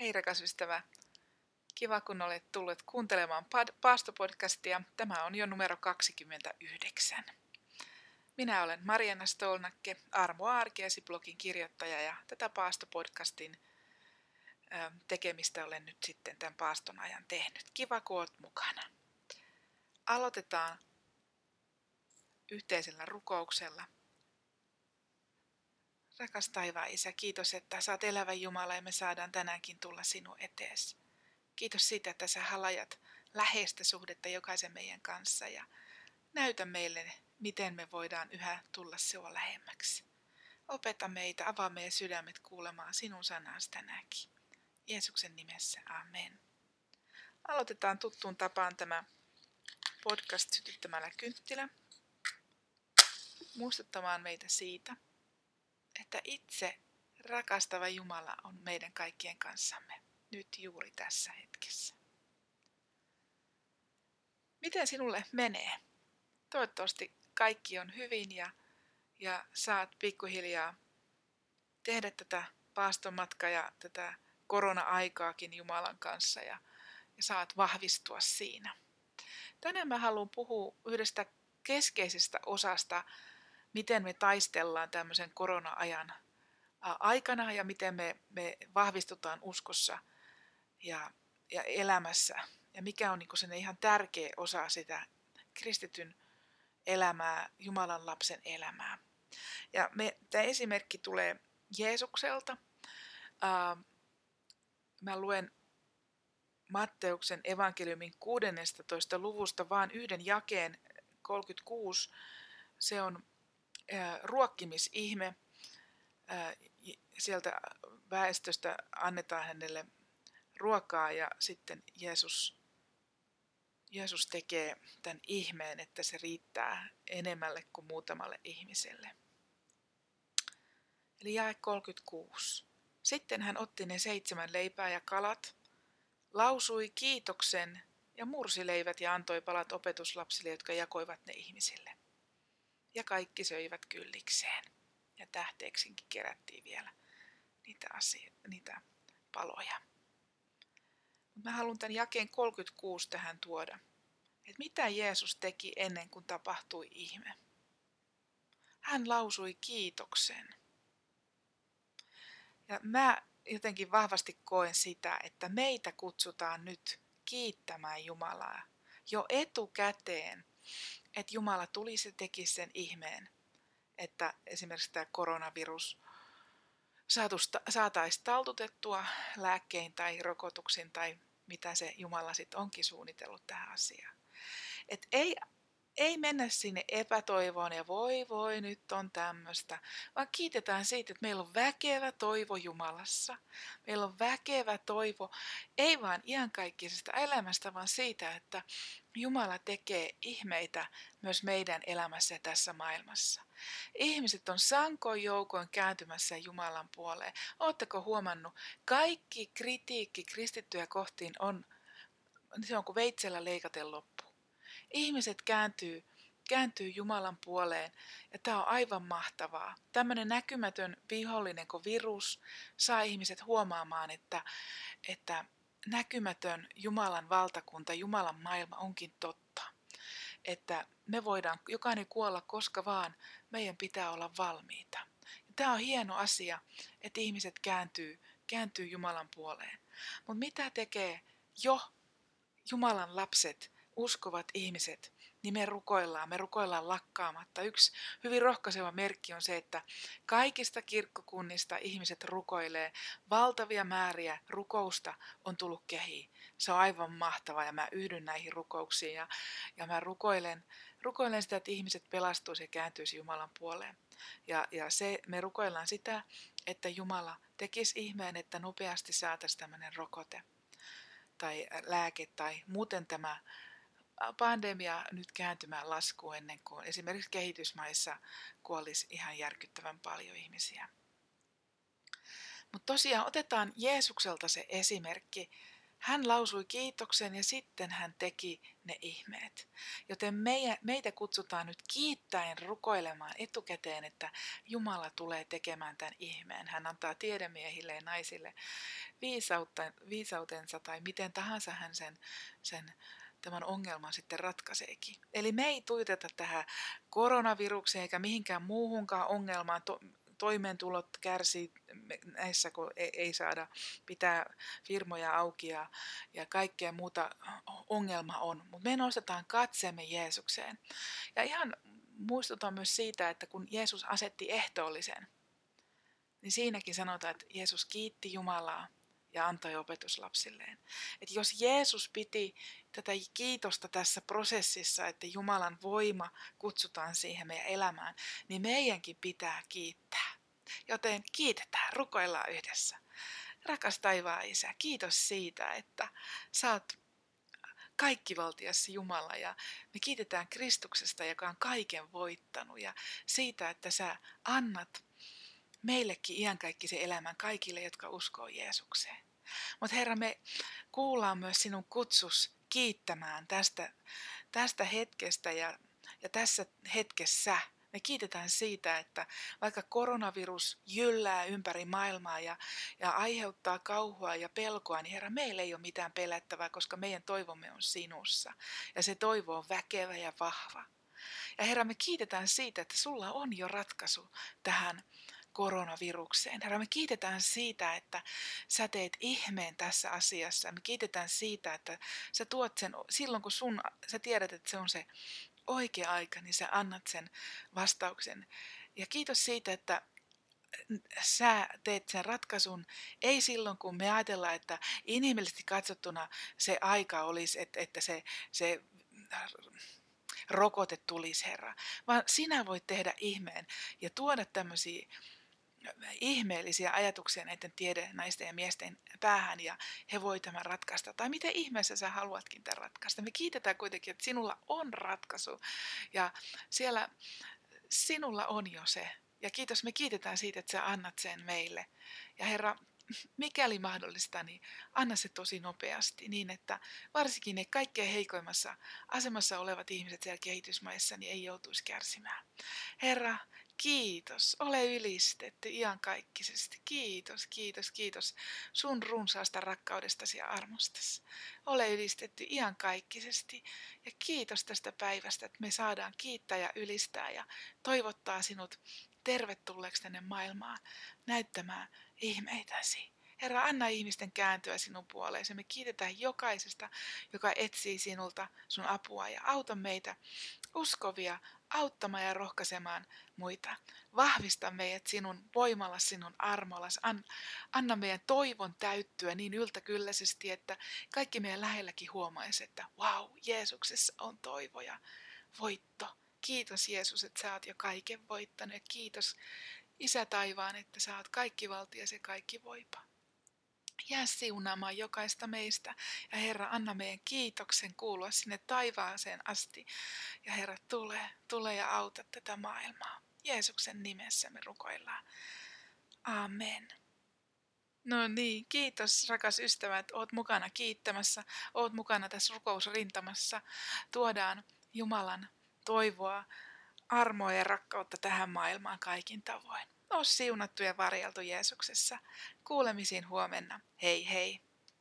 Hei rakas ystävä. Kiva kun olet tullut kuuntelemaan Paastopodcastia. Tämä on jo numero 29. Minä olen Mariana Stolnakke, Armo Arkiasi-blogin kirjoittaja ja tätä Paastopodcastin tekemistä olen nyt sitten tämän paaston ajan tehnyt. Kiva kun olet mukana. Aloitetaan yhteisellä rukouksella. Rakas taivaan Isä, kiitos, että saat elävä Jumala ja me saadaan tänäänkin tulla sinun eteesi. Kiitos siitä, että sä halajat läheistä suhdetta jokaisen meidän kanssa ja näytä meille, miten me voidaan yhä tulla sinua lähemmäksi. Opeta meitä, avaa meidän sydämet kuulemaan sinun sanasi tänäänkin. Jeesuksen nimessä, amen. Aloitetaan tuttuun tapaan tämä podcast sytyttämällä kynttilä. Muistuttamaan meitä siitä, että itse rakastava Jumala on meidän kaikkien kanssamme nyt juuri tässä hetkessä. Miten sinulle menee? Toivottavasti kaikki on hyvin ja, ja saat pikkuhiljaa tehdä tätä paastomatkaa ja tätä korona-aikaakin Jumalan kanssa ja, ja saat vahvistua siinä. Tänään mä haluan puhua yhdestä keskeisestä osasta miten me taistellaan tämmöisen korona-ajan aikana ja miten me, me vahvistutaan uskossa ja, ja elämässä. Ja mikä on niin se ihan tärkeä osa sitä kristityn elämää, Jumalan lapsen elämää. Ja me, tämä esimerkki tulee Jeesukselta. mä luen Matteuksen evankeliumin 16. luvusta vaan yhden jakeen 36. Se on ruokkimisihme. Sieltä väestöstä annetaan hänelle ruokaa ja sitten Jeesus, Jeesus tekee tämän ihmeen, että se riittää enemmälle kuin muutamalle ihmiselle. Eli jae 36. Sitten hän otti ne seitsemän leipää ja kalat, lausui kiitoksen ja mursi leivät ja antoi palat opetuslapsille, jotka jakoivat ne ihmisille ja kaikki söivät kyllikseen. Ja tähteeksinkin kerättiin vielä niitä, asioita, niitä paloja. Mä haluan tämän jakeen 36 tähän tuoda. Että mitä Jeesus teki ennen kuin tapahtui ihme? Hän lausui kiitoksen. Ja mä jotenkin vahvasti koen sitä, että meitä kutsutaan nyt kiittämään Jumalaa jo etukäteen että Jumala tulisi teki sen ihmeen, että esimerkiksi tämä koronavirus saataisiin taltutettua lääkkein tai rokotuksin tai mitä se Jumala sitten onkin suunnitellut tähän asiaan. Et ei ei mennä sinne epätoivoon ja voi voi nyt on tämmöistä, vaan kiitetään siitä, että meillä on väkevä toivo Jumalassa. Meillä on väkevä toivo, ei vaan iankaikkisesta elämästä, vaan siitä, että Jumala tekee ihmeitä myös meidän elämässä ja tässä maailmassa. Ihmiset on sankoin joukoin kääntymässä Jumalan puoleen. Oletteko huomannut, kaikki kritiikki kristittyjä kohtiin on, se on kuin veitsellä leikaten loppu. Ihmiset kääntyy, kääntyy Jumalan puoleen ja tämä on aivan mahtavaa. Tämmöinen näkymätön vihollinen kuin virus saa ihmiset huomaamaan, että, että näkymätön Jumalan valtakunta, Jumalan maailma onkin totta. Että me voidaan jokainen kuolla koska vaan, meidän pitää olla valmiita. Tämä on hieno asia, että ihmiset kääntyy, kääntyy Jumalan puoleen. Mutta mitä tekee jo Jumalan lapset, uskovat ihmiset, niin me rukoillaan, me rukoillaan lakkaamatta. Yksi hyvin rohkaiseva merkki on se, että kaikista kirkkokunnista ihmiset rukoilee. Valtavia määriä rukousta on tullut kehiin. Se on aivan mahtavaa ja mä yhdyn näihin rukouksiin ja, ja mä rukoilen, rukoilen sitä, että ihmiset pelastuisi ja kääntyisi Jumalan puoleen. Ja, ja se, me rukoillaan sitä, että Jumala tekisi ihmeen, että nopeasti saataisiin tämmöinen rokote tai lääke tai muuten tämä pandemia nyt kääntymään laskuun ennen kuin esimerkiksi kehitysmaissa kuolisi ihan järkyttävän paljon ihmisiä. Mutta tosiaan otetaan Jeesukselta se esimerkki. hän lausui kiitoksen ja sitten hän teki ne ihmeet. Joten meitä, kutsutaan nyt kiittäen rukoilemaan etukäteen, että Jumala tulee tekemään tämän ihmeen. Hän antaa tiedemiehille ja naisille viisautensa tai miten tahansa hän sen, sen tämän ongelman sitten ratkaiseekin. Eli me ei tuiteta tähän koronavirukseen eikä mihinkään muuhunkaan ongelmaan. To, toimeentulot kärsii näissä, kun ei, ei saada pitää firmoja auki ja, ja kaikkea muuta ongelma on. Mutta me nostetaan katseemme Jeesukseen. Ja ihan muistutan myös siitä, että kun Jeesus asetti ehtoollisen, niin siinäkin sanotaan, että Jeesus kiitti Jumalaa ja antoi opetuslapsilleen. Että jos Jeesus piti tätä kiitosta tässä prosessissa, että Jumalan voima kutsutaan siihen meidän elämään, niin meidänkin pitää kiittää. Joten kiitetään, rukoillaan yhdessä. Rakas taivaan Isä, kiitos siitä, että sä oot kaikkivaltias Jumala ja me kiitetään Kristuksesta, joka on kaiken voittanut ja siitä, että sä annat meillekin iankaikkisen elämän kaikille, jotka uskoo Jeesukseen. Mutta Herra, me kuullaan myös sinun kutsus kiittämään tästä, tästä hetkestä ja, ja tässä hetkessä me kiitetään siitä, että vaikka koronavirus jyllää ympäri maailmaa ja, ja aiheuttaa kauhua ja pelkoa, niin Herra, meillä ei ole mitään pelättävää, koska meidän toivomme on sinussa. Ja se toivo on väkevä ja vahva. Ja Herra, me kiitetään siitä, että sulla on jo ratkaisu tähän koronavirukseen. Herra, me kiitetään siitä, että sä teet ihmeen tässä asiassa. Me kiitetään siitä, että sä tuot sen silloin, kun sun, sä tiedät, että se on se oikea aika, niin sä annat sen vastauksen. Ja kiitos siitä, että sä teet sen ratkaisun, ei silloin kun me ajatellaan, että inhimillisesti katsottuna se aika olisi, että, että se, se rokote tulisi, Herra, vaan sinä voit tehdä ihmeen ja tuoda tämmöisiä ihmeellisiä ajatuksia näiden tiede, naisten ja miesten päähän ja he voi tämän ratkaista. Tai miten ihmeessä sä haluatkin tämän ratkaista. Me kiitetään kuitenkin, että sinulla on ratkaisu ja siellä sinulla on jo se. Ja kiitos, me kiitetään siitä, että sä annat sen meille. Ja Herra, mikäli mahdollista, niin anna se tosi nopeasti niin, että varsinkin ne kaikkein heikoimmassa asemassa olevat ihmiset siellä kehitysmaissa niin ei joutuisi kärsimään. Herra, Kiitos, ole ylistetty iankaikkisesti. Kiitos, kiitos, kiitos sun runsaasta rakkaudestasi ja armostasi. Ole ylistetty iankaikkisesti ja kiitos tästä päivästä, että me saadaan kiittää ja ylistää ja toivottaa sinut tervetulleeksi tänne maailmaan näyttämään ihmeitäsi. Herra, anna ihmisten kääntyä sinun puoleesi. Me kiitetään jokaisesta, joka etsii sinulta sun apua ja auta meitä uskovia auttamaan ja rohkaisemaan muita. Vahvista meidät sinun voimalla, sinun armollas. An, anna meidän toivon täyttyä niin yltäkylläisesti, että kaikki meidän lähelläkin huomaisi, että wow, Jeesuksessa on toivo ja voitto. Kiitos Jeesus, että sä oot jo kaiken voittanut kiitos Isä taivaan, että sä oot kaikki valtias ja kaikki voipa. Jää siunaamaan jokaista meistä ja Herra, anna meidän kiitoksen kuulua sinne taivaaseen asti. Ja Herra, tule, tule ja auta tätä maailmaa. Jeesuksen nimessä me rukoillaan. Amen. No niin, kiitos rakas ystävä, että oot mukana kiittämässä, oot mukana tässä rukousrintamassa. Tuodaan Jumalan toivoa, armoa ja rakkautta tähän maailmaan kaikin tavoin. Oo siunattu ja varjeltu Jeesuksessa. Kuulemisiin huomenna. Hei hei!